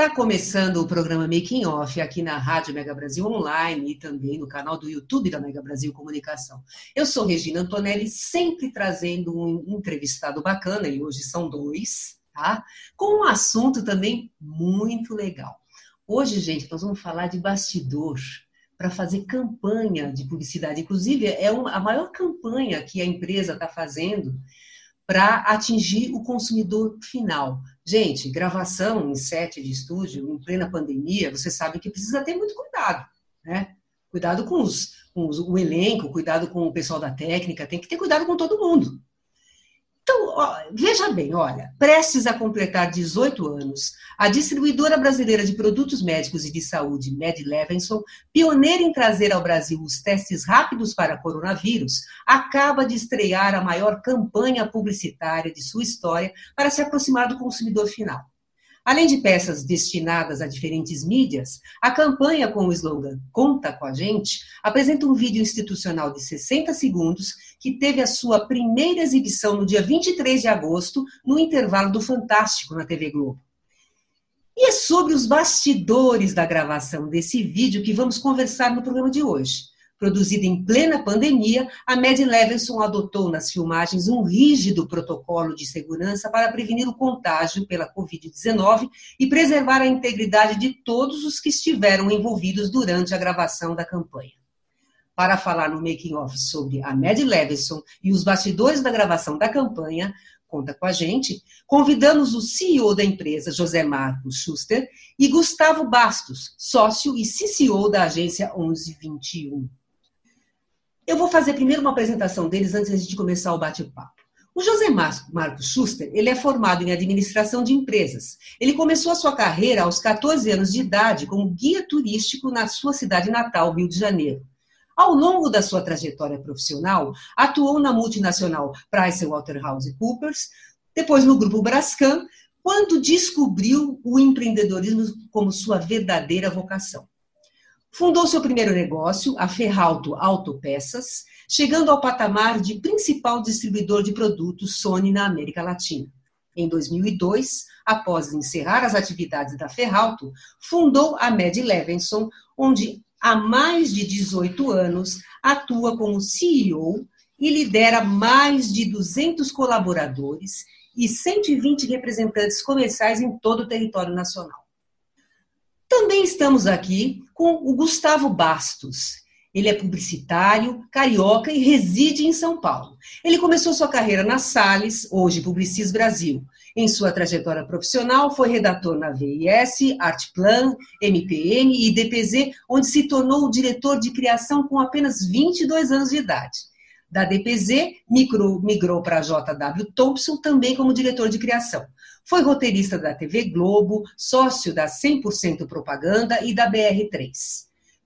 Está começando o programa Making Off aqui na Rádio Mega Brasil Online e também no canal do YouTube da Mega Brasil Comunicação. Eu sou Regina Antonelli, sempre trazendo um entrevistado bacana, e hoje são dois, tá? Com um assunto também muito legal. Hoje, gente, nós vamos falar de bastidor para fazer campanha de publicidade. Inclusive, é a maior campanha que a empresa está fazendo para atingir o consumidor final. Gente, gravação em set de estúdio, em plena pandemia, você sabe que precisa ter muito cuidado, né? Cuidado com, os, com os, o elenco, cuidado com o pessoal da técnica, tem que ter cuidado com todo mundo. Então, ó, veja bem, olha, prestes a completar 18 anos, a distribuidora brasileira de produtos médicos e de saúde, Med Levinson, pioneira em trazer ao Brasil os testes rápidos para coronavírus, acaba de estrear a maior campanha publicitária de sua história para se aproximar do consumidor final. Além de peças destinadas a diferentes mídias, a campanha com o slogan Conta com a gente apresenta um vídeo institucional de 60 segundos que teve a sua primeira exibição no dia 23 de agosto, no intervalo do Fantástico na TV Globo. E é sobre os bastidores da gravação desse vídeo que vamos conversar no programa de hoje. Produzida em plena pandemia, a Mad Levinson adotou nas filmagens um rígido protocolo de segurança para prevenir o contágio pela Covid-19 e preservar a integridade de todos os que estiveram envolvidos durante a gravação da campanha. Para falar no making off sobre a Mad Levinson e os bastidores da gravação da campanha, conta com a gente, convidamos o CEO da empresa, José Marcos Schuster, e Gustavo Bastos, sócio e CCO da agência 1121. Eu vou fazer primeiro uma apresentação deles antes de começar o bate-papo. O José Marcos Schuster, ele é formado em administração de empresas. Ele começou a sua carreira aos 14 anos de idade como guia turístico na sua cidade natal, Rio de Janeiro. Ao longo da sua trajetória profissional, atuou na multinacional PricewaterhouseCoopers, depois no grupo Brascan, quando descobriu o empreendedorismo como sua verdadeira vocação. Fundou seu primeiro negócio, a Ferralto Autopeças, chegando ao patamar de principal distribuidor de produtos Sony na América Latina. Em 2002, após encerrar as atividades da Ferralto, fundou a Med Levinson, onde há mais de 18 anos atua como CEO e lidera mais de 200 colaboradores e 120 representantes comerciais em todo o território nacional. Também estamos aqui com o Gustavo Bastos. Ele é publicitário, carioca e reside em São Paulo. Ele começou sua carreira na Sales, hoje Publicis Brasil. Em sua trajetória profissional, foi redator na VIS, Artplan, MPM e DPZ, onde se tornou diretor de criação com apenas 22 anos de idade. Da DPZ, migrou, migrou para a JW Thompson, também como diretor de criação. Foi roteirista da TV Globo, sócio da 100% Propaganda e da BR3.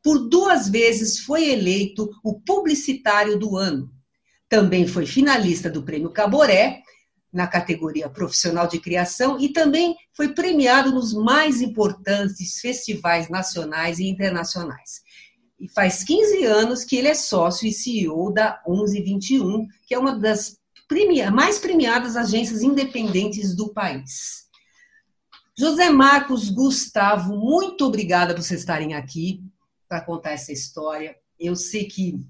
Por duas vezes foi eleito o publicitário do ano. Também foi finalista do Prêmio Caboré, na categoria profissional de criação, e também foi premiado nos mais importantes festivais nacionais e internacionais. E faz 15 anos que ele é sócio e CEO da 1121, que é uma das premia, mais premiadas agências independentes do país. José Marcos, Gustavo, muito obrigada por vocês estarem aqui para contar essa história. Eu sei que,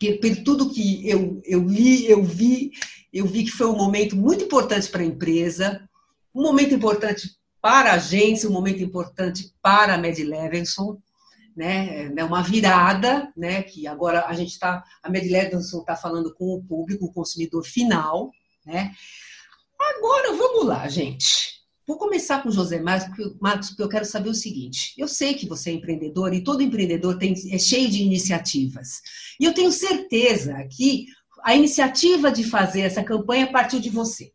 que por tudo que eu, eu li, eu vi, eu vi que foi um momento muito importante para a empresa, um momento importante para a agência, um momento importante para a Med Levinson né, né, uma virada, né, que agora a gente está, a Medlevinson está falando com o público, o consumidor final, né. Agora, vamos lá, gente. Vou começar com o José Marcos, porque eu quero saber o seguinte. Eu sei que você é empreendedor e todo empreendedor tem, é cheio de iniciativas. E eu tenho certeza que a iniciativa de fazer essa campanha partiu de você.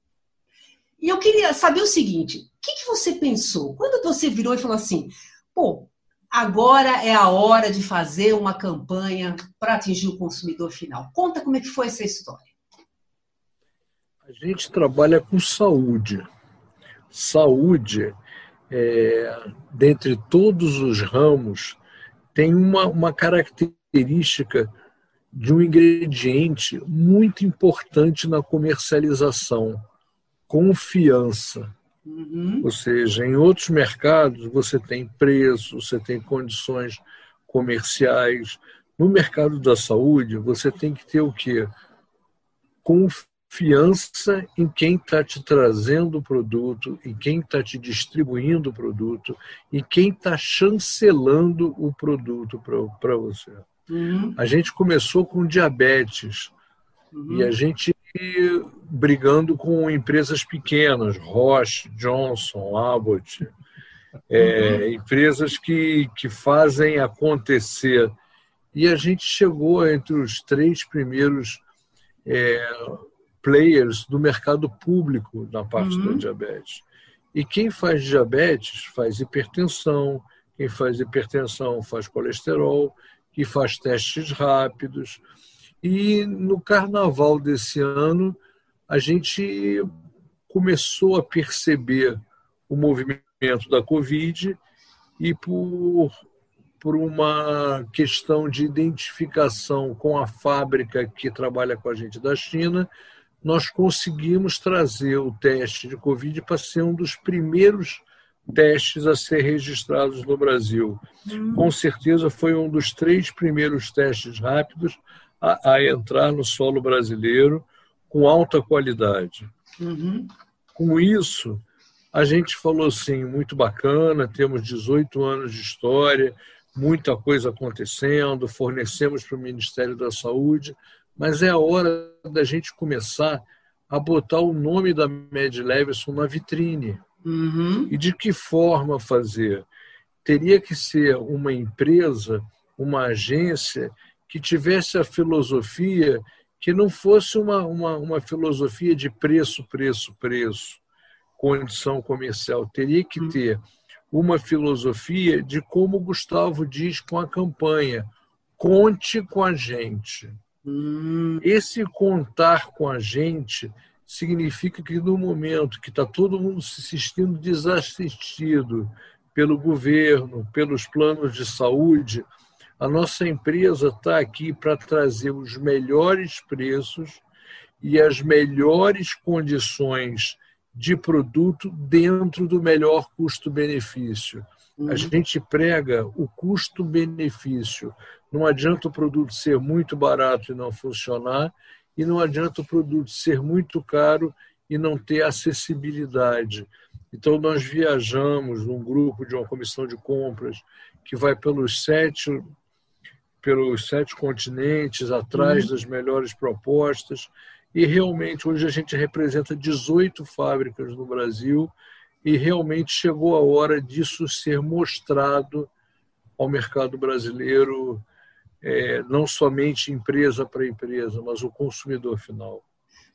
E eu queria saber o seguinte: o que, que você pensou? Quando você virou e falou assim, pô, agora é a hora de fazer uma campanha para atingir o consumidor final. Conta como é que foi essa história. A gente trabalha com saúde saúde, é, dentre todos os ramos, tem uma, uma característica de um ingrediente muito importante na comercialização: confiança. Uhum. Ou seja, em outros mercados você tem preço, você tem condições comerciais. No mercado da saúde, você tem que ter o quê? Confiança em quem está te trazendo o produto, em quem está te distribuindo o produto, e quem está chancelando o produto para você. Uhum. A gente começou com diabetes uhum. e a gente brigando com empresas pequenas, Roche, Johnson, Abbott, é, uhum. empresas que, que fazem acontecer. E a gente chegou entre os três primeiros é, players do mercado público na parte uhum. da diabetes. E quem faz diabetes faz hipertensão, quem faz hipertensão faz colesterol, que faz testes rápidos. E no carnaval desse ano, a gente começou a perceber o movimento da Covid e por, por uma questão de identificação com a fábrica que trabalha com a gente da China, nós conseguimos trazer o teste de Covid para ser um dos primeiros testes a ser registrados no Brasil. Uhum. Com certeza foi um dos três primeiros testes rápidos a, a entrar no solo brasileiro com alta qualidade. Uhum. Com isso, a gente falou assim, muito bacana, temos 18 anos de história, muita coisa acontecendo, fornecemos para o Ministério da Saúde, mas é a hora da gente começar a botar o nome da Mad Leveson na vitrine. Uhum. E de que forma fazer? Teria que ser uma empresa, uma agência que tivesse a filosofia que não fosse uma, uma, uma filosofia de preço, preço, preço, condição comercial. Teria que uhum. ter uma filosofia de como o Gustavo diz com a campanha: conte com a gente. Hum. Esse contar com a gente significa que no momento que está todo mundo se sentindo desassistido pelo governo, pelos planos de saúde, a nossa empresa está aqui para trazer os melhores preços e as melhores condições de produto dentro do melhor custo-benefício. A uhum. gente prega o custo-benefício. Não adianta o produto ser muito barato e não funcionar, e não adianta o produto ser muito caro e não ter acessibilidade. Então, nós viajamos num grupo de uma comissão de compras que vai pelos sete, pelos sete continentes, atrás uhum. das melhores propostas, e realmente hoje a gente representa 18 fábricas no Brasil e realmente chegou a hora disso ser mostrado ao mercado brasileiro, é, não somente empresa para empresa, mas o consumidor final.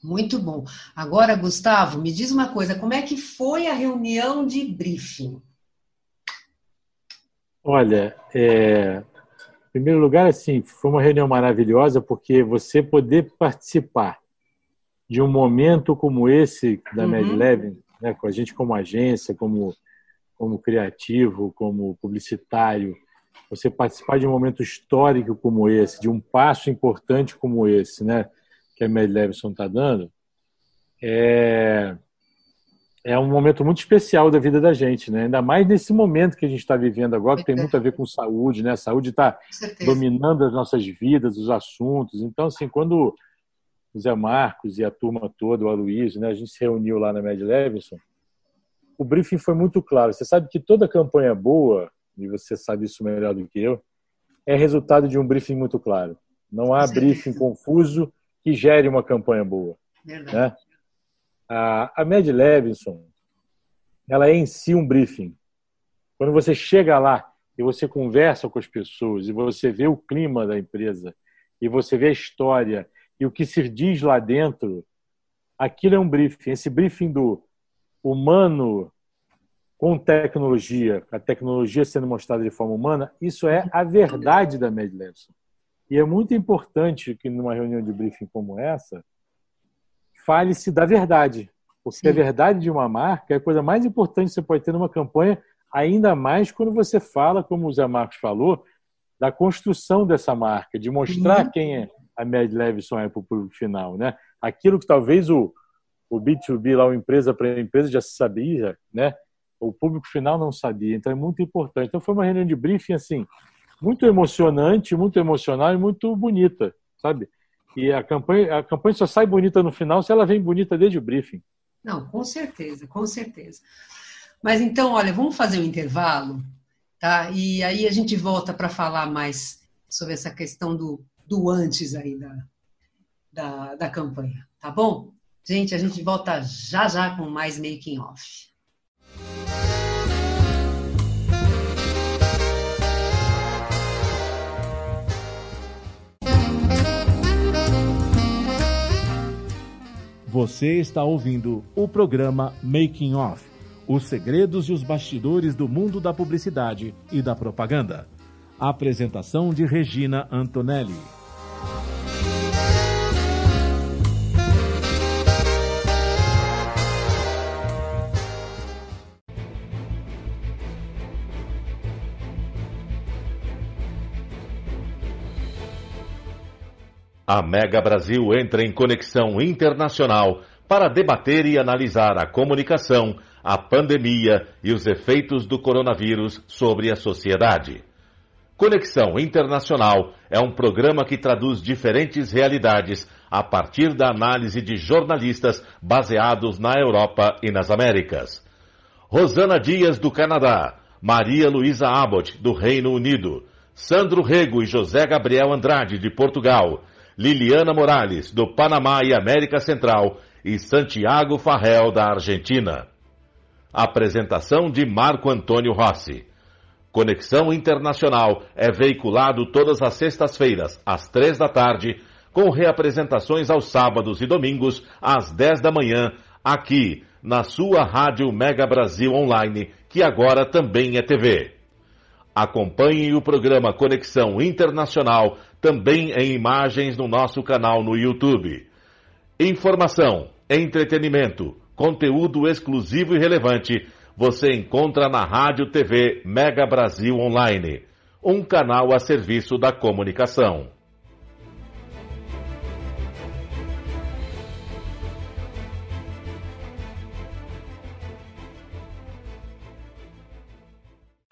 Muito bom. Agora, Gustavo, me diz uma coisa: como é que foi a reunião de briefing? Olha, é, primeiro lugar, assim, foi uma reunião maravilhosa porque você poder participar de um momento como esse da uhum. MedLab, né, com a gente como agência, como, como criativo, como publicitário, você participar de um momento histórico como esse, de um passo importante como esse, né, que a Mad Levison está dando, é, é um momento muito especial da vida da gente, né? Ainda mais nesse momento que a gente está vivendo agora, que tem muito a ver com saúde, né? A saúde está dominando as nossas vidas, os assuntos. Então, assim, quando o Zé Marcos e a turma toda, o Aloysio, né? A gente se reuniu lá na Mad Levinson. O briefing foi muito claro. Você sabe que toda campanha boa, e você sabe isso melhor do que eu, é resultado de um briefing muito claro. Não há briefing confuso que gere uma campanha boa. Verdade. Né? A, a Levinson, ela é em si um briefing. Quando você chega lá e você conversa com as pessoas e você vê o clima da empresa e você vê a história e o que se diz lá dentro, aquilo é um briefing. Esse briefing do humano com tecnologia, a tecnologia sendo mostrada de forma humana, isso é a verdade da Mad Levinson. E é muito importante que numa reunião de briefing como essa, fale-se da verdade. Porque Sim. a verdade de uma marca é a coisa mais importante que você pode ter numa campanha, ainda mais quando você fala, como o Zé Marcos falou, da construção dessa marca, de mostrar uhum. quem é a Mad Levinson é para o público final. Né? Aquilo que talvez o, o B2B, lá, o empresa para empresa, já sabia, né? o público final não sabia. Então é muito importante. Então foi uma reunião de briefing assim, muito emocionante, muito emocional e muito bonita, sabe? E a campanha, a campanha só sai bonita no final se ela vem bonita desde o briefing. Não, com certeza, com certeza. Mas então, olha, vamos fazer um intervalo, tá? E aí a gente volta para falar mais sobre essa questão do, do antes aí da, da, da campanha, tá bom? Gente, a gente volta já já com mais making off. Você está ouvindo o programa Making Off Os segredos e os bastidores do mundo da publicidade e da propaganda. apresentação de Regina Antonelli. A Mega Brasil entra em conexão internacional para debater e analisar a comunicação, a pandemia e os efeitos do coronavírus sobre a sociedade. Conexão Internacional é um programa que traduz diferentes realidades a partir da análise de jornalistas baseados na Europa e nas Américas. Rosana Dias, do Canadá, Maria Luísa Abbott, do Reino Unido, Sandro Rego e José Gabriel Andrade, de Portugal, Liliana Morales, do Panamá e América Central, e Santiago Farrell, da Argentina. Apresentação de Marco Antônio Rossi. Conexão Internacional é veiculado todas as sextas-feiras, às três da tarde, com reapresentações aos sábados e domingos, às dez da manhã, aqui, na sua Rádio Mega Brasil Online, que agora também é TV. Acompanhe o programa Conexão Internacional também em imagens no nosso canal no YouTube. Informação, entretenimento, conteúdo exclusivo e relevante você encontra na Rádio TV Mega Brasil Online, um canal a serviço da comunicação.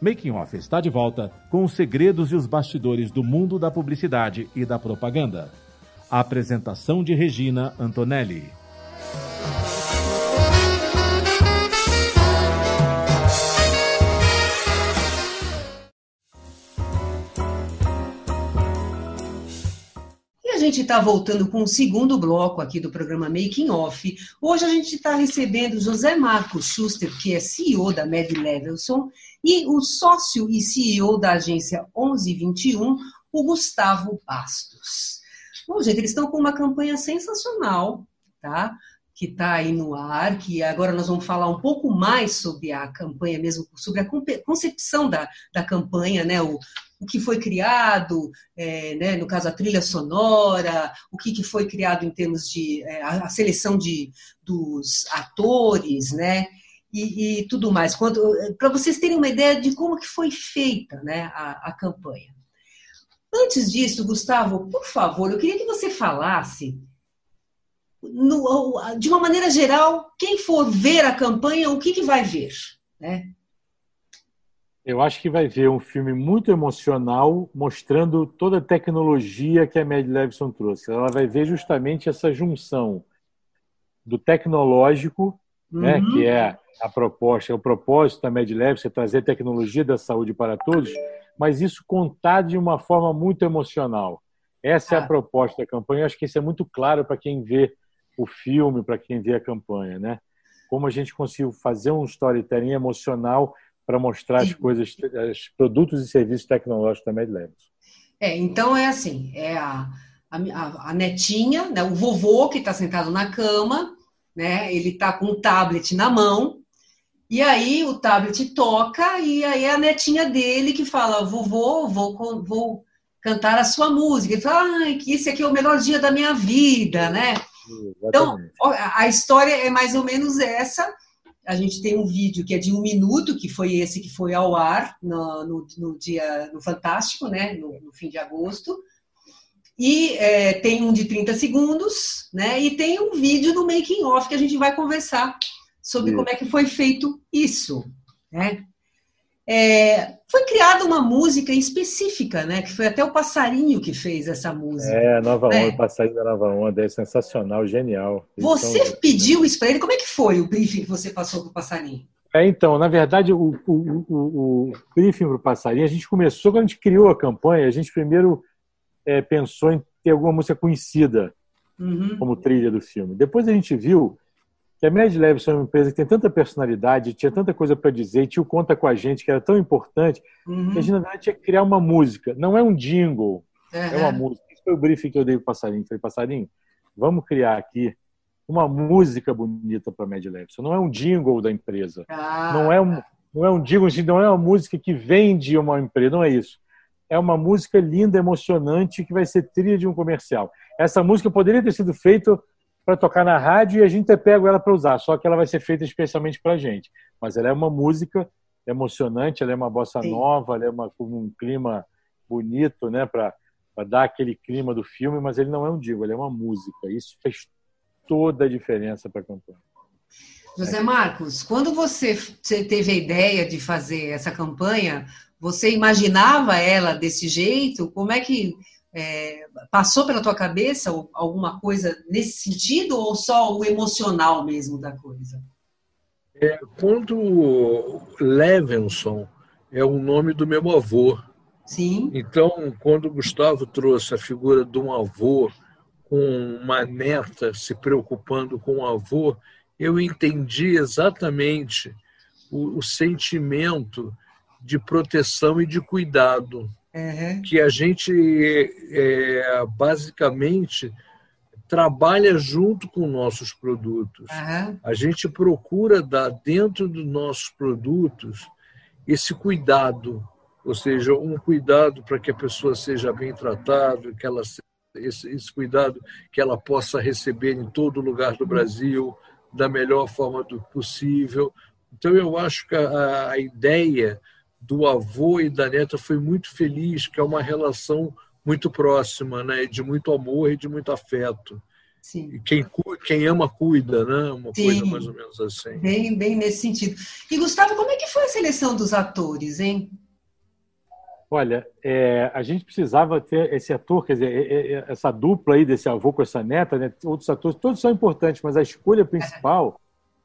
Making Off está de volta com os segredos e os bastidores do mundo da publicidade e da propaganda. A apresentação de Regina Antonelli. gente está voltando com o segundo bloco aqui do programa Making Off. Hoje a gente está recebendo José Marcos Schuster, que é CEO da Med Levelson, e o sócio e CEO da agência 1121, o Gustavo Bastos. Bom, gente, eles estão com uma campanha sensacional, tá? Que está aí no ar, que agora nós vamos falar um pouco mais sobre a campanha mesmo, sobre a concepção da, da campanha, né? O, o que foi criado, é, né, no caso a trilha sonora, o que, que foi criado em termos de é, a, seleção de, dos atores, né, e, e tudo mais, para vocês terem uma ideia de como que foi feita né, a, a campanha. Antes disso, Gustavo, por favor, eu queria que você falasse no, de uma maneira geral, quem for ver a campanha, o que, que vai ver? Né? Eu acho que vai ver um filme muito emocional, mostrando toda a tecnologia que a Mad Levison trouxe. Ela vai ver justamente essa junção do tecnológico, né, Uhum. que é a proposta, o propósito da Levison, é trazer tecnologia da saúde para todos, mas isso contado de uma forma muito emocional. Essa é Ah. a proposta da campanha. Eu acho que isso é muito claro para quem vê o filme, para quem vê a campanha, né? Como a gente conseguiu fazer um storytelling emocional para mostrar as coisas, os produtos e serviços tecnológicos da Mad Labs. É, então é assim, é a, a, a netinha, né, o vovô que está sentado na cama, né, ele está com um tablet na mão, e aí o tablet toca, e aí é a netinha dele que fala, vovô, vou, vou cantar a sua música. Ele fala, ai, que esse aqui é o melhor dia da minha vida, né? Então, Exatamente. a a história é mais ou menos essa. A gente tem um vídeo que é de um minuto, que foi esse que foi ao ar no, no- no dia no Fantástico, né? No, no fim de agosto. E é, tem um de 30 segundos, né? E tem um vídeo do making off que a gente vai conversar sobre como é que foi feito isso, né? É, foi criada uma música específica, né? Que foi até o passarinho que fez essa música. É, Nova É. Onda, passarinho da Nova Onda, é sensacional, genial. Eles Você são- pediu isso para ele? Como é que foi o briefing que você passou para o passarinho? É, então, na verdade, o, o, o, o briefing para o passarinho, a gente começou, quando a gente criou a campanha, a gente primeiro é, pensou em ter alguma música conhecida Uhum. como trilha do filme. Depois a gente viu que a Mad Levison é uma empresa que tem tanta personalidade, tinha tanta coisa para dizer, tinha o Conta com a Gente, que era tão importante, Uhum. que a gente, na verdade, tinha que criar uma música. Não é um jingle, é uma música. Esse foi o briefing que eu dei para o Passarinho. Falei, Passarinho, vamos criar aqui uma música bonita para a Mad Levison. Não é um jingle da empresa. Ah, Não é um, não é um jingle, não é uma música que vende uma empresa, não é isso. É uma música linda, emocionante, que vai ser trilha de um comercial. Essa música poderia ter sido feita para tocar na rádio e a gente ter pego ela para usar, só que ela vai ser feita especialmente para a gente. Mas ela é uma música emocionante, ela é uma bossa Sim. nova, ela é uma, com um clima bonito, né, para dar aquele clima do filme, mas ele não é um jingle, ele é uma música. Isso fez toda a diferença para a campanha. José Marcos, quando você teve a ideia de fazer essa campanha, você imaginava ela desse jeito? Como é que é, passou pela tua cabeça alguma coisa nesse sentido ou só o emocional mesmo da coisa? Quando Levinson é o nome do meu avô, Sim. então quando o Gustavo trouxe a figura de um avô com uma neta se preocupando com o avô, eu entendi exatamente o, o sentimento de proteção e de cuidado Uhum. que a gente é, basicamente trabalha junto com nossos produtos. Aham. A gente procura dar dentro dos nossos produtos esse cuidado, ou seja, um cuidado para que a pessoa seja bem tratada, que ela esse, esse cuidado que ela possa receber em todo lugar do Brasil da melhor forma do possível. Então eu acho que a, a ideia do avô e da neta foi muito feliz, que é uma relação muito próxima, né, de muito amor e de muito afeto. Sim. E quem, quem ama cuida, né? Uma Sim. coisa mais ou menos assim. Bem, bem nesse sentido. E Gustavo, como é que foi a seleção dos atores, hein? Olha, é, a gente precisava ter esse ator, quer dizer, é, é, essa dupla aí desse avô com essa neta, né? Outros atores, todos são importantes, mas a escolha principal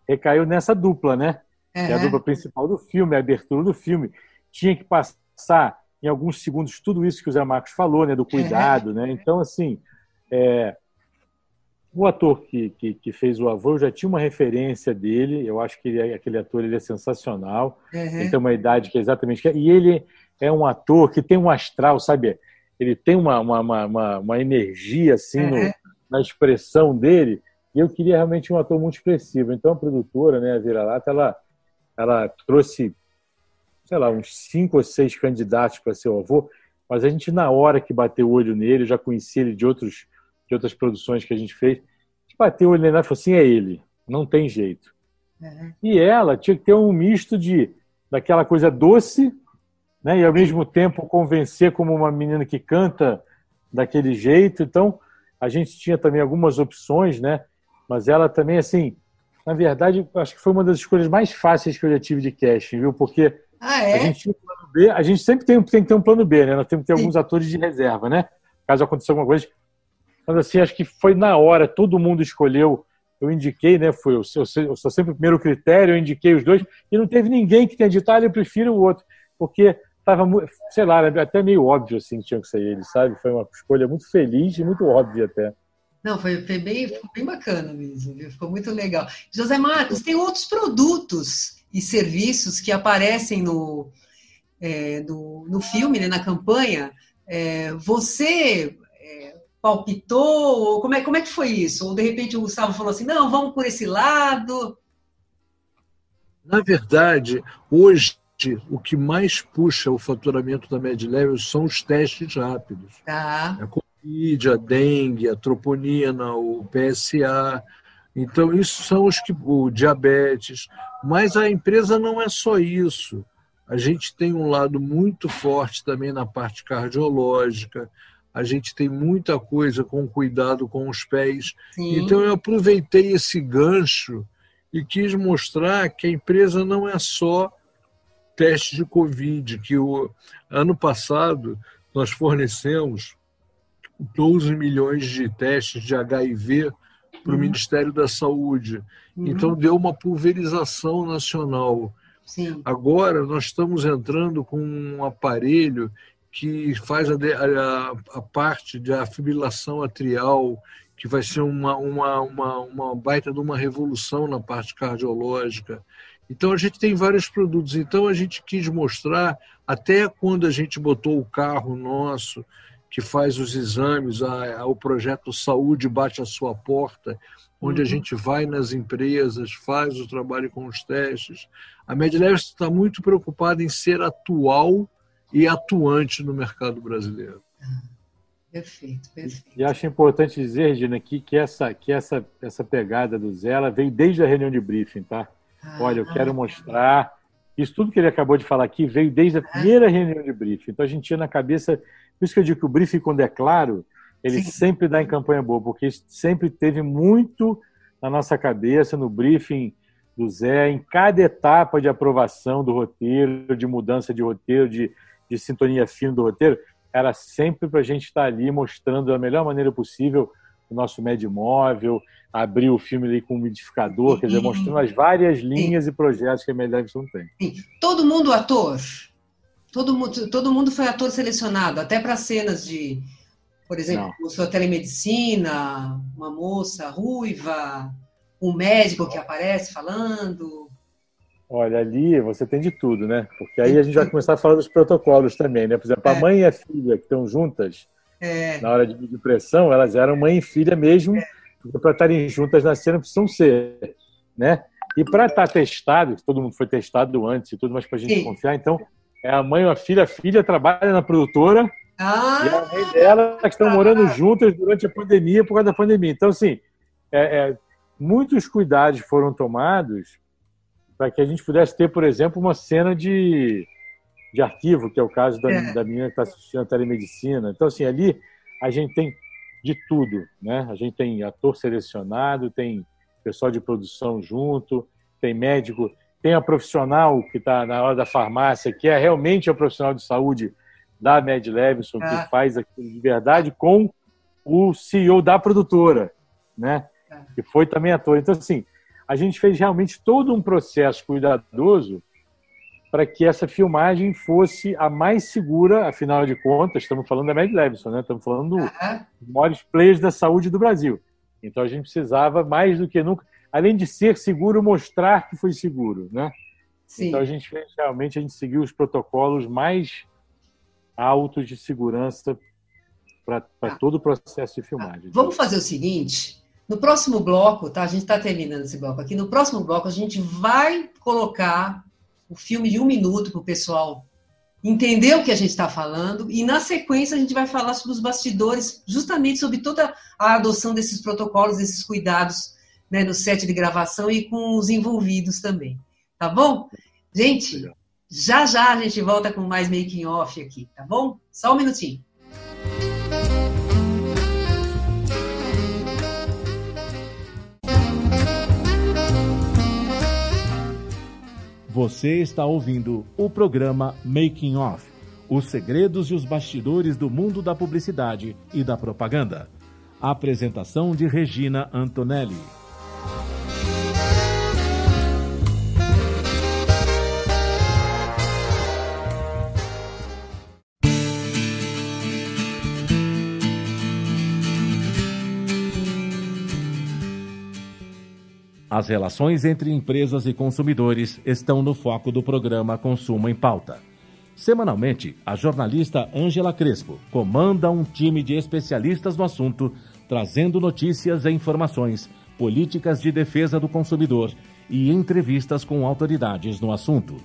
recaiu nessa dupla, né? Que é a dupla principal do filme, a abertura do filme. Tinha que passar em alguns segundos tudo isso que o Zé Marcos falou, né? Do cuidado, né? Então, assim, é, o ator que, que, que fez o avô, eu já tinha uma referência dele, eu acho que ele é- aquele ator ele é sensacional. Ele Aham. tem uma idade que é exatamente. E ele é um ator que tem um astral, sabe? Ele tem uma, uma, uma, uma- energia assim no- Uhum. na expressão dele. E eu queria realmente um ator muito expressivo. Então a produtora, né, a Vira-Lata, ela, ela trouxe, sei lá, uns cinco ou seis candidatos para ser o avô. Mas a gente, na hora que bateu o olho nele, já conhecia ele de, outros, de outras produções que a gente fez, a gente bateu o olho nele e falou assim: é ele, não tem jeito. Aham. E ela tinha que ter um misto de daquela coisa doce, né? E ao mesmo tempo convencer como uma menina que canta daquele jeito. Então, a gente tinha também algumas opções, né? Mas ela também, assim, na verdade, acho que foi uma das escolhas mais fáceis que eu já tive de casting, viu? Porque ah, é? a gente tinha um plano B, a gente sempre tem, tem que ter um plano B, né? Nós temos que ter Sim. alguns atores de reserva, né? Caso aconteça alguma coisa. Mas assim, acho que foi na hora, todo mundo escolheu. Eu indiquei, né? Foi, eu, sou, eu sou sempre o primeiro critério, eu indiquei os dois, e não teve ninguém que tenha dito, ah, eu prefiro o outro. Porque estava, sei lá, até meio óbvio assim que tinha que ser ele, sabe? Foi uma escolha muito feliz e muito óbvia até. Não, foi, foi, bem, foi bem bacana mesmo, viu? ficou muito legal. José Marcos, tem outros produtos e serviços que aparecem no, é, no, no filme, né, na campanha. É, você é, palpitou? Como é, como é que foi isso? Ou de repente o Gustavo falou assim: não, vamos por esse lado? Na verdade, hoje o que mais puxa o faturamento da MedLevel são os testes rápidos. Tá. A Covid, a dengue, a troponina, o PSA. Então, isso são os que. o diabetes. Mas a empresa não é só isso. A gente tem um lado muito forte também na parte cardiológica. A gente tem muita coisa com cuidado com os pés. Sim. Então, eu aproveitei esse gancho e quis mostrar que a empresa não é só testes de Covid, que o ano passado nós fornecemos 12 milhões de testes de HIV para o uhum. Ministério da Saúde. Uhum. Então, deu uma pulverização nacional. Sim. Agora, nós estamos entrando com um aparelho que faz a, a, a parte de afibrilação atrial, que vai ser uma, uma, uma, uma baita de uma revolução na parte cardiológica. Então a gente tem vários produtos. Então a gente quis mostrar, até quando a gente botou o carro nosso, que faz os exames, a, a, o projeto Saúde bate a sua porta, onde uhum. a gente vai nas empresas, faz o trabalho com os testes. A MedLev está muito preocupada em ser atual e atuante no mercado brasileiro. Perfeito, perfeito. E acho importante dizer, Regina, que, que, essa, que essa, essa pegada do Zé ela veio desde a reunião de briefing, tá? Olha, eu quero mostrar. Isso tudo que ele acabou de falar aqui veio desde a primeira reunião de briefing. Então a gente tinha na cabeça. Por isso que eu digo que o briefing, quando é claro, ele Sim. sempre dá em campanha boa, porque sempre teve muito na nossa cabeça, no briefing do Zé, em cada etapa de aprovação do roteiro, de mudança de roteiro, de, de sintonia fina do roteiro, era sempre para a gente estar ali mostrando da melhor maneira possível o nosso médio móvel, abrir o filme ali com um umidificador, quer dizer, mostrando as várias linhas e projetos que a Mel Davidson tem. Todo mundo ator? Todo mundo, todo mundo foi ator selecionado, até para cenas de, por exemplo, sua telemedicina, uma moça ruiva, um médico que aparece falando. Olha, ali você tem de tudo, né? Porque aí a gente vai começar a falar dos protocolos também, né? Por exemplo, a é. mãe e a filha que estão juntas, é. na hora de pressão, elas eram mãe e filha mesmo, é. para estarem juntas na cena precisam ser, né? E para estar tá testado, todo mundo foi testado antes e tudo, mas para a gente Sim. confiar, então é a mãe a filha, a filha trabalha na produtora ah, e a mãe dela que estão morando juntas durante a pandemia, por causa da pandemia. Então, assim, é, é, muitos cuidados foram tomados para que a gente pudesse ter, por exemplo, uma cena de de arquivo, que é o caso da, é. da menina que está assistindo a telemedicina. Então, assim, ali a gente tem de tudo, né? A gente tem ator selecionado, tem pessoal de produção junto, tem médico, tem a profissional que está na hora da farmácia, que é realmente o profissional de saúde da Med Levison, que ah. faz aquilo de verdade com o CEO da produtora, né? Ah. Que foi também ator. Então, assim, a gente fez realmente todo um processo cuidadoso para que essa filmagem fosse a mais segura, afinal de contas, estamos falando da Mad Levison, né? estamos falando dos maiores players da saúde do Brasil. Então a gente precisava, mais do que nunca, além de ser seguro, mostrar que foi seguro. Né? Sim. Então a gente fez, realmente, a gente seguiu os protocolos mais altos de segurança para ah. todo o processo de filmagem. Vamos fazer o seguinte, no próximo bloco, tá? A gente está terminando esse bloco aqui. No próximo bloco, a gente vai colocar o filme de um minuto para o pessoal entender o que a gente está falando e na sequência a gente vai falar sobre os bastidores, justamente sobre toda a adoção desses protocolos, desses cuidados né, no set de gravação e com os envolvidos também. Tá bom? Gente, já já a gente volta com mais making off aqui, tá bom? Só um minutinho. Você está ouvindo o programa Making Off Os segredos e os bastidores do mundo da publicidade e da propaganda. Apresentação de Regina Antonelli. As relações entre empresas e consumidores estão no foco do programa Consumo em Pauta. Semanalmente, a jornalista Ângela Crespo comanda um time de especialistas no assunto, trazendo notícias e informações, políticas de defesa do consumidor e entrevistas com autoridades no assunto.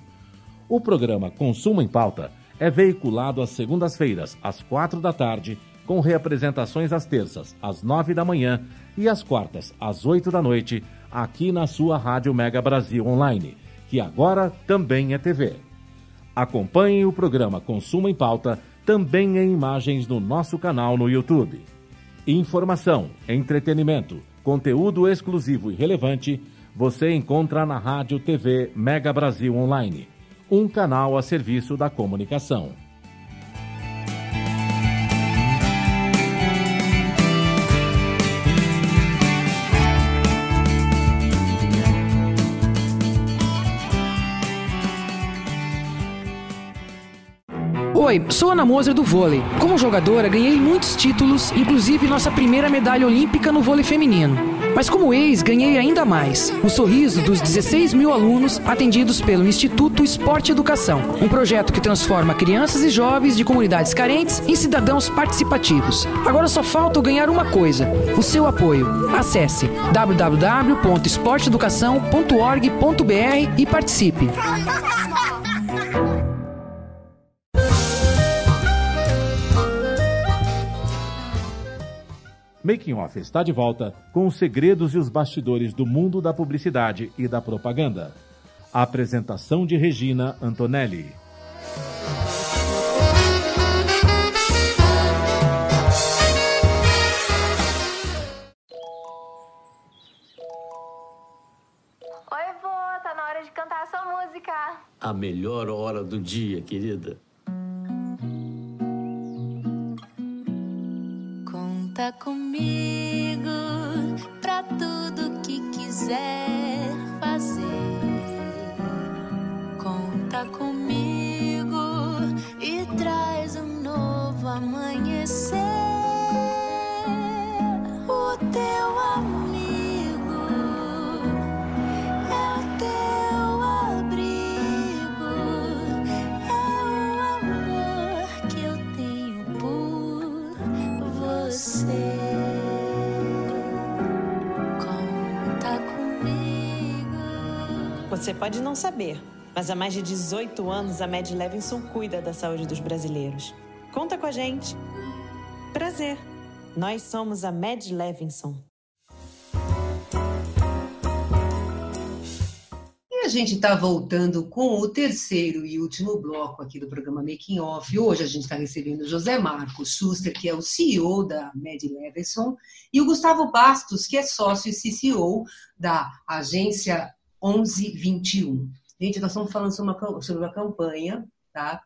O programa Consumo em Pauta é veiculado às segundas-feiras, às quatro da tarde, com reapresentações às terças, às nove da manhã e às quartas, às oito da noite, aqui na sua Rádio Mega Brasil Online, que agora também é TV. Acompanhe o programa Consumo em Pauta também em imagens no nosso canal no YouTube. Informação, entretenimento, conteúdo exclusivo e relevante você encontra na Rádio TV Mega Brasil Online, um canal a serviço da comunicação. Oi, sou Ana Moser do vôlei. Como jogadora, ganhei muitos títulos, inclusive nossa primeira medalha olímpica no vôlei feminino. Mas como ex, ganhei ainda mais. O sorriso dos 16 mil alunos atendidos pelo Instituto Esporte Educação, um projeto que transforma crianças e jovens de comunidades carentes em cidadãos participativos. Agora só falta ganhar uma coisa: o seu apoio. Acesse www.esporteeducação.org.br e participe. Making Off está de volta com os segredos e os bastidores do mundo da publicidade e da propaganda. A apresentação de Regina Antonelli. Oi, vô, tá na hora de cantar a sua música. A melhor hora do dia, querida. Conta comigo pra tudo que quiser fazer. Conta comigo Você pode não saber, mas há mais de 18 anos a Med Levinson cuida da saúde dos brasileiros. Conta com a gente. Prazer. Nós somos a Med Levinson. E a gente está voltando com o terceiro e último bloco aqui do programa Making Off. Hoje a gente está recebendo José Marcos Schuster, que é o CEO da Med Levinson, e o Gustavo Bastos, que é sócio e CCO da agência 1121. Gente, nós estamos falando sobre uma, sobre uma campanha, tá?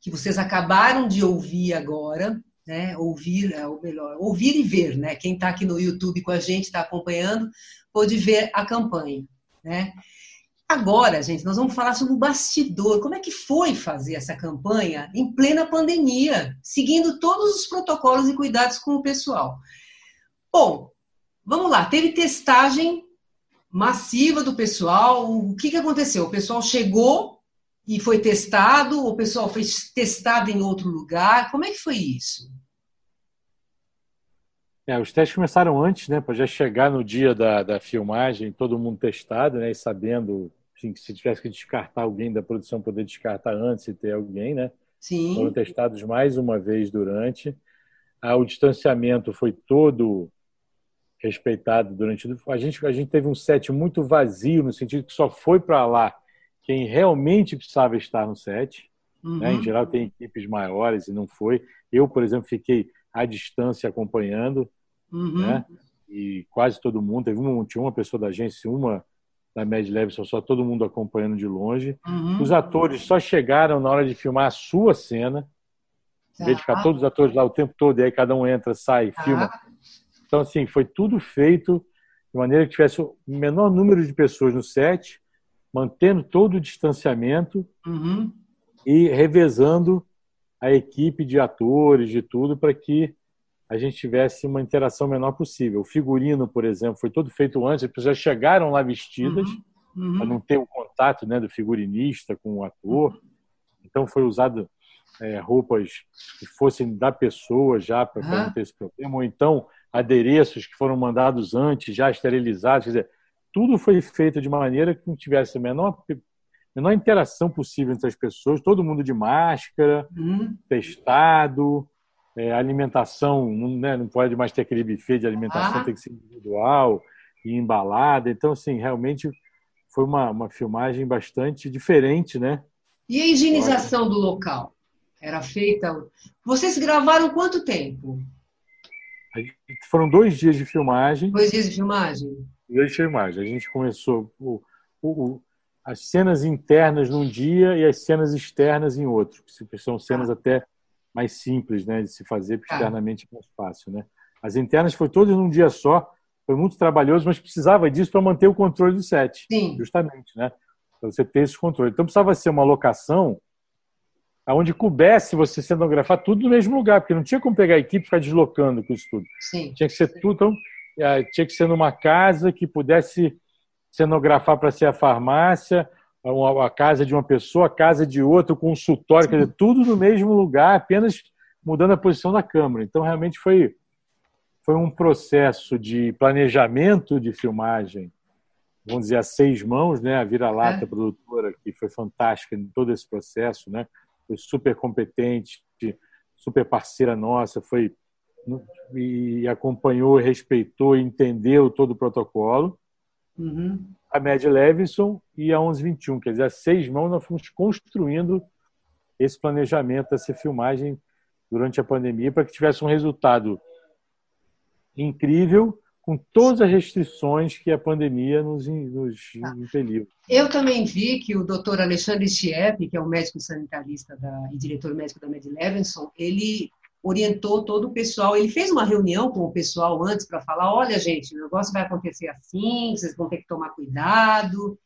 Que vocês acabaram de ouvir agora, né? Ouvir, é, ou melhor, ouvir e ver, né? Quem está aqui no YouTube com a gente, está acompanhando, pode ver a campanha, né? Agora, gente, nós vamos falar sobre o bastidor. Como é que foi fazer essa campanha em plena pandemia, seguindo todos os protocolos e cuidados com o pessoal? Bom, vamos lá. Teve testagem massiva do pessoal. O que, que aconteceu? O pessoal chegou e foi testado, o pessoal foi testado em outro lugar. Como é que foi isso? É, os testes começaram antes, né, para já chegar no dia da, da filmagem, todo mundo testado, né, e sabendo assim, que se tivesse que descartar alguém da produção, poder descartar antes e ter alguém, né? Sim. Foram testados mais uma vez durante. Ah, o distanciamento foi todo respeitado durante a gente a gente teve um set muito vazio no sentido que só foi para lá quem realmente precisava estar no set Uhum. né? em geral tem equipes maiores e não foi eu por exemplo fiquei à distância acompanhando Uhum. né e quase todo mundo teve uma tinha uma pessoa da agência uma da Mad só todo mundo acompanhando de longe. Uhum. Os atores só chegaram na hora de filmar a sua cena. Em vez de ficar Tá. todos os atores lá o tempo todo, e aí cada um entra, sai, Tá. filma. Então, assim, foi tudo feito de maneira que tivesse o menor número de pessoas no set, mantendo todo o distanciamento Uhum. e revezando a equipe de atores, de tudo, para que a gente tivesse uma interação menor possível. O figurino, por exemplo, foi todo feito antes, as pessoas chegaram lá vestidas, Uhum. para não ter o contato né, do figurinista com o ator. Então foi usado é, roupas que fossem da pessoa já para Aham. não ter esse problema, ou então adereços que foram mandados antes, já esterilizados. Quer dizer, tudo foi feito de maneira que não tivesse a menor, menor interação possível entre as pessoas, todo mundo de máscara, Uhum. testado, é, alimentação, não, né, não pode mais ter aquele buffet de alimentação, Ah. tem que ser individual e embalada. Então, assim, realmente foi uma, uma filmagem bastante diferente, né? E a higienização do local? Era feita. Vocês gravaram quanto tempo? Foram dois dias de filmagem. Dois dias de filmagem? Dois dias de filmagem. A gente começou o, o- as cenas internas num dia e as cenas externas em outro, que são cenas até mais simples, né, de se fazer, porque Tá. externamente é mais fácil, né? As internas foi todas num dia só, foi muito trabalhoso, mas precisava disso para manter o controle do set, Sim. justamente, né? Para você ter esse controle. Então precisava ser uma locação onde coubesse você cenografar tudo no mesmo lugar, porque não tinha como pegar a equipe e ficar deslocando com isso tudo. Sim. Tinha que ser tudo, então, tinha que ser numa casa que pudesse cenografar para ser a farmácia, a, casa de uma pessoa, a casa de outra, o consultório, quer dizer, tudo no mesmo lugar, apenas mudando a posição da câmera. Então, realmente foi, foi um processo de planejamento de filmagem, vamos dizer, a seis mãos, né? A Vira-Lata, É. produtora, que foi fantástica em todo esse processo, né? Foi super competente, super parceira nossa, foi e acompanhou, respeitou, entendeu todo o protocolo. Uhum. A Mad Levinson e a 1121, quer dizer, a seis mãos nós fomos construindo esse planejamento, essa filmagem durante a pandemia para que tivesse um resultado incrível com todas as restrições que a pandemia nos, nos impeliu. Eu também vi que o doutor Alexandre Chiep, que é o médico sanitarista da, e diretor médico da Med Levinson, ele orientou todo o pessoal. Ele fez uma reunião com o pessoal antes para falar: olha, gente, o negócio vai acontecer assim, vocês vão ter que tomar cuidado.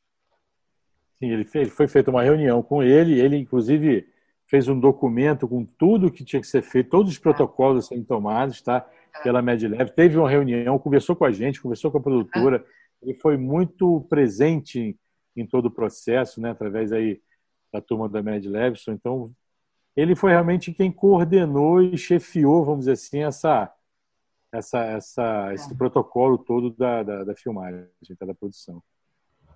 Sim, ele fez, foi feita uma reunião com ele, ele inclusive fez um documento com tudo que tinha que ser feito, todos os protocolos serem tomados, tá? Pela MedLab. Teve uma reunião, conversou com a gente, conversou com a produtora. Ele foi muito presente em, todo o processo, né? Através aí da turma da MedLabson. Então, ele foi realmente quem coordenou e chefiou, vamos dizer assim, essa, essa, essa, esse protocolo todo da, da, da filmagem, da produção.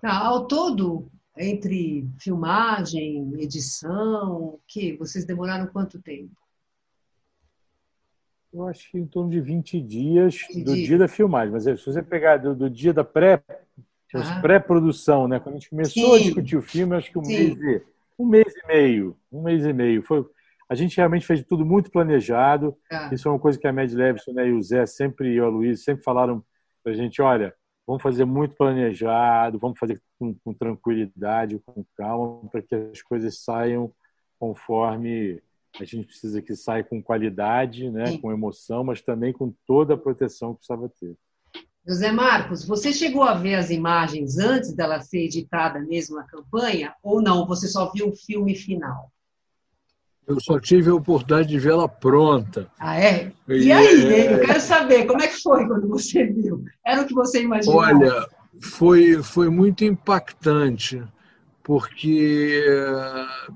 Tá, ao todo, entre filmagem, edição, que vocês demoraram quanto tempo? Eu acho que em torno de 20 dias 20 do dias. dia da filmagem. Mas se você pegar do, do dia da pré, Ah. pré-produção, né? Quando a gente começou a Sim. discutir o filme, acho que um Sim. mês, e, um mês e meio. Um mês e meio. Foi, a gente realmente fez tudo muito planejado. Tá. Isso é uma coisa que a Mad Levison né, e o Zé sempre, e o Luiz sempre falaram pra gente, olha, vamos fazer muito planejado, vamos fazer com, com tranquilidade, com calma, para que as coisas saiam conforme a gente precisa que saia com qualidade, né, Sim. com emoção, mas também com toda a proteção que precisava ter. José Marcos, você chegou a ver as imagens antes dela ser editada mesmo a campanha? Ou não? Você só viu o filme final? Eu só tive a oportunidade de vê-la pronta. Ah, é? E E, aí, é, eu quero saber, como é que foi quando você viu? Era o que você imaginou? Olha, foi, foi muito impactante, porque eh,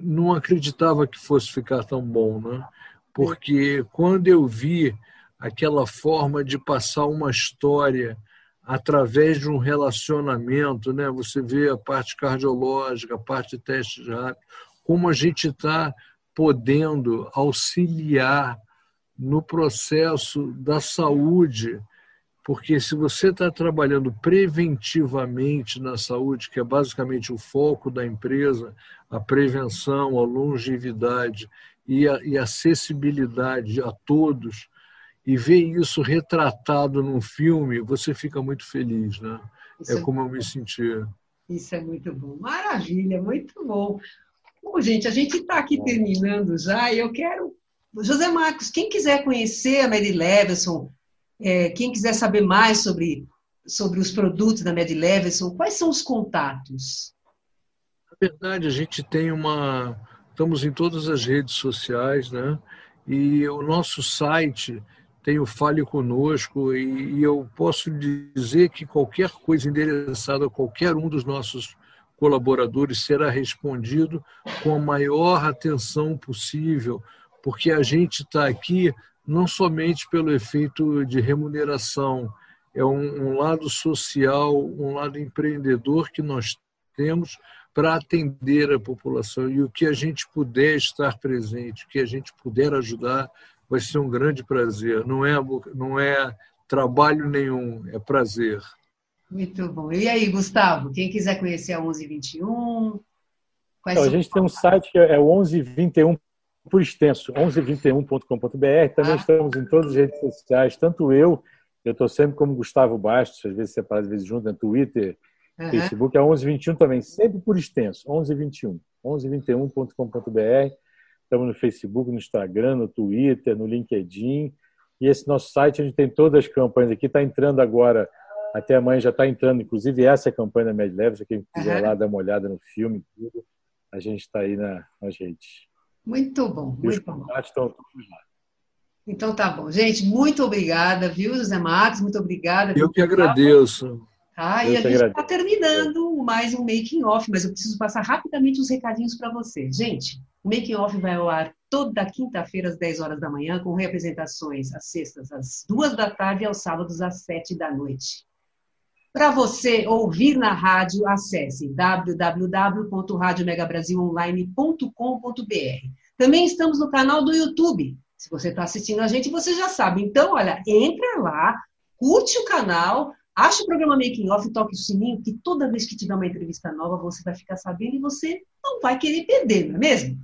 não acreditava que fosse ficar tão bom, né? Porque quando eu vi aquela forma de passar uma história através de um relacionamento, né? Você vê a parte cardiológica, a parte de testes rápidos, como a gente está podendo auxiliar no processo da saúde, porque se você está trabalhando preventivamente na saúde, que é basicamente o foco da empresa, a prevenção, a longevidade e a e a acessibilidade a todos, e ver isso retratado num filme, você fica muito feliz, né? é como eu me sentia. Isso é muito bom. Maravilha, muito bom. Bom, gente, a gente está aqui terminando já e eu quero. José Marcos, quem quiser conhecer a Mary Leveson, é, quem quiser saber mais sobre, sobre os produtos da Mary Leveson, quais são os contatos? Na verdade, a gente tem uma. Estamos em todas as redes sociais, né? E o nosso site tem o Fale Conosco, e, e eu posso dizer que qualquer coisa endereçada a qualquer um dos nossos colaboradores será respondido com a maior atenção possível, porque a gente está aqui não somente pelo efeito de remuneração, é um, um, lado social, um lado empreendedor que nós temos para atender a população. E o que a gente puder estar presente, o que a gente puder ajudar, vai ser um grande prazer. Não é, não é trabalho nenhum, é prazer. Muito bom. E aí, Gustavo, quem quiser conhecer a 1121? Então, a gente tem um site que é 1121 por extenso, 1121.com.br. Também ah. estamos em todas as redes sociais, tanto eu, eu estou sempre como Gustavo Bastos, às vezes separado, às vezes junto, no né, Twitter, uhum. Facebook, é 1121 também, sempre por extenso, 1121, 1121.com.br. Estamos no Facebook, no Instagram, no Twitter, no LinkedIn. E esse nosso site, a gente tem todas as campanhas aqui, está entrando agora até amanhã já está entrando, inclusive essa é a campanha da MedLevel, se quem quiser uhum. lá dar uma olhada no filme, tudo, a gente está aí na, nas redes. Muito bom, muito bom. Estão todos lá. Então tá bom. Gente, muito obrigada, viu, José Marcos? Muito obrigada. Eu que agradeço. Tá, e a gente está terminando mais um making off, mas eu preciso passar rapidamente os recadinhos para você. Gente, o making off vai ao ar toda quinta-feira às 10 horas da manhã, com representações às sextas às 2 da tarde e aos sábados às 7 da noite. Para você ouvir na rádio, acesse www.radiomegabrasilonline.com.br. Também estamos no canal do YouTube. Se você está assistindo a gente, você já sabe. Então, olha, entra lá, curte o canal, acha o programa Making Off, toque o sininho, que toda vez que tiver uma entrevista nova, você vai ficar sabendo e você não vai querer perder, não é mesmo?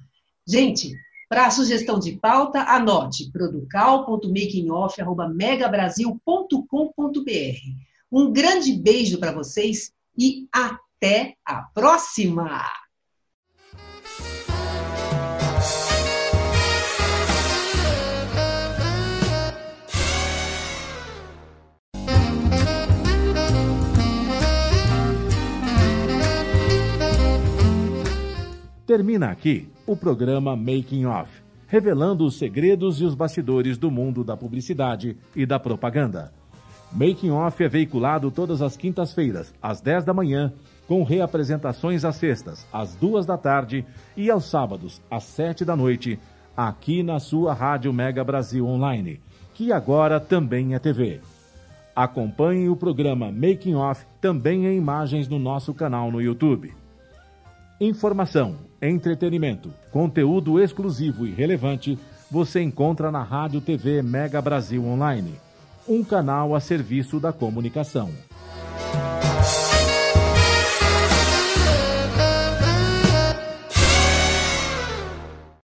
Gente, para sugestão de pauta, anote producal.makingoff.megabrasil.com.br. Um grande beijo para vocês e até a próxima! Termina aqui o programa Making Off, revelando os segredos e os bastidores do mundo da publicidade e da propaganda. Making Off é veiculado todas as quintas-feiras, às 10 da manhã, com reapresentações às sextas, às 2 da tarde e aos sábados, às 7 da noite, aqui na sua Rádio Mega Brasil Online, que agora também é TV. Acompanhe o programa Making Off também em imagens no nosso canal no YouTube. Informação, entretenimento, conteúdo exclusivo e relevante você encontra na Rádio TV Mega Brasil Online um canal a serviço da comunicação.